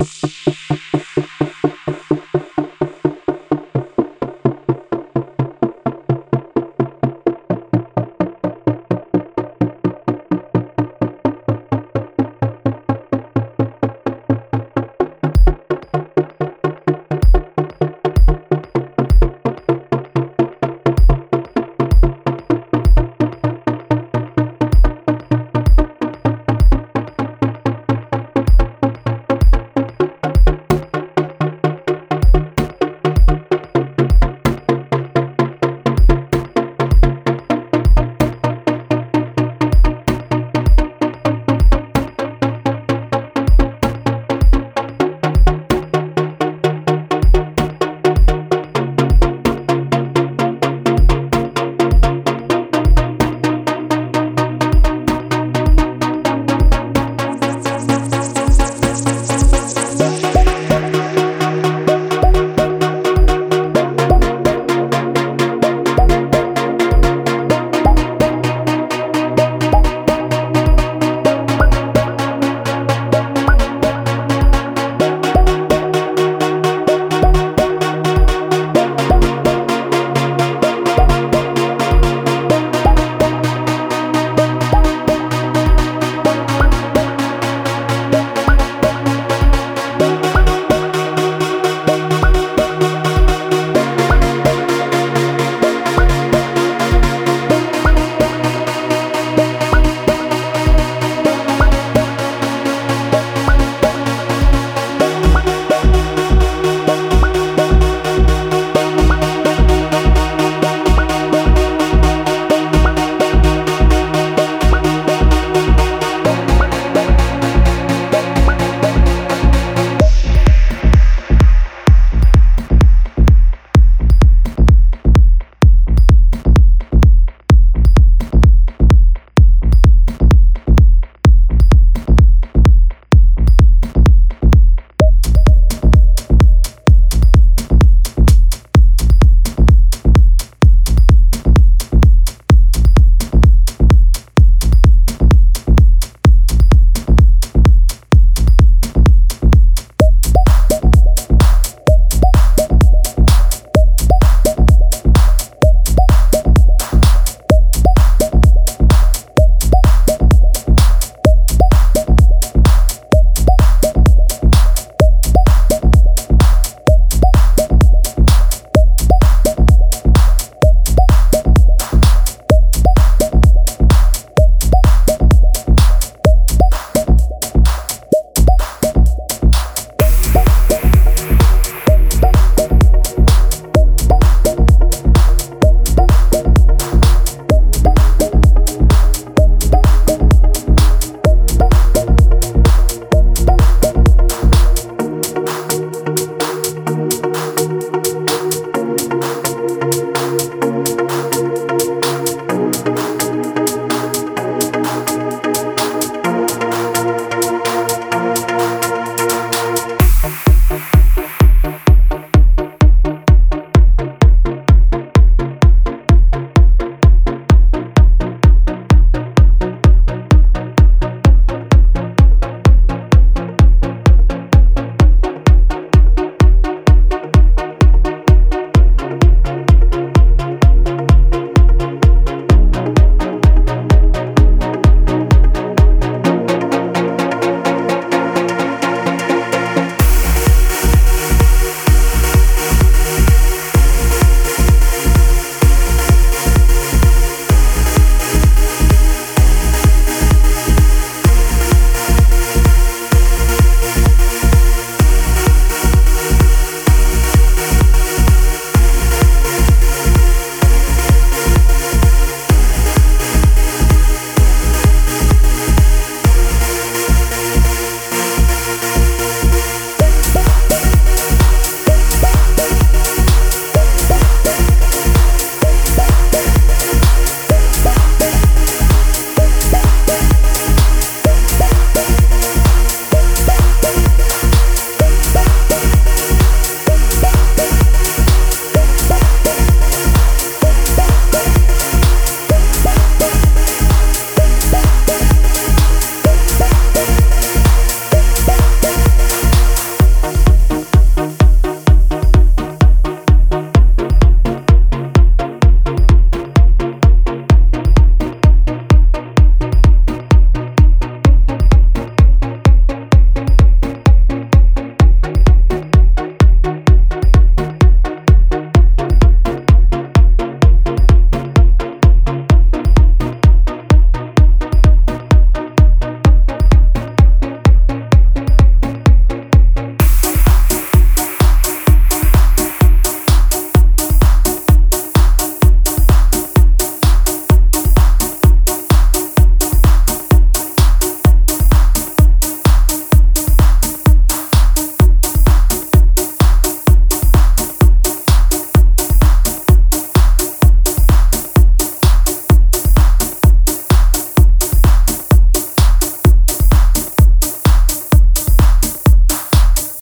you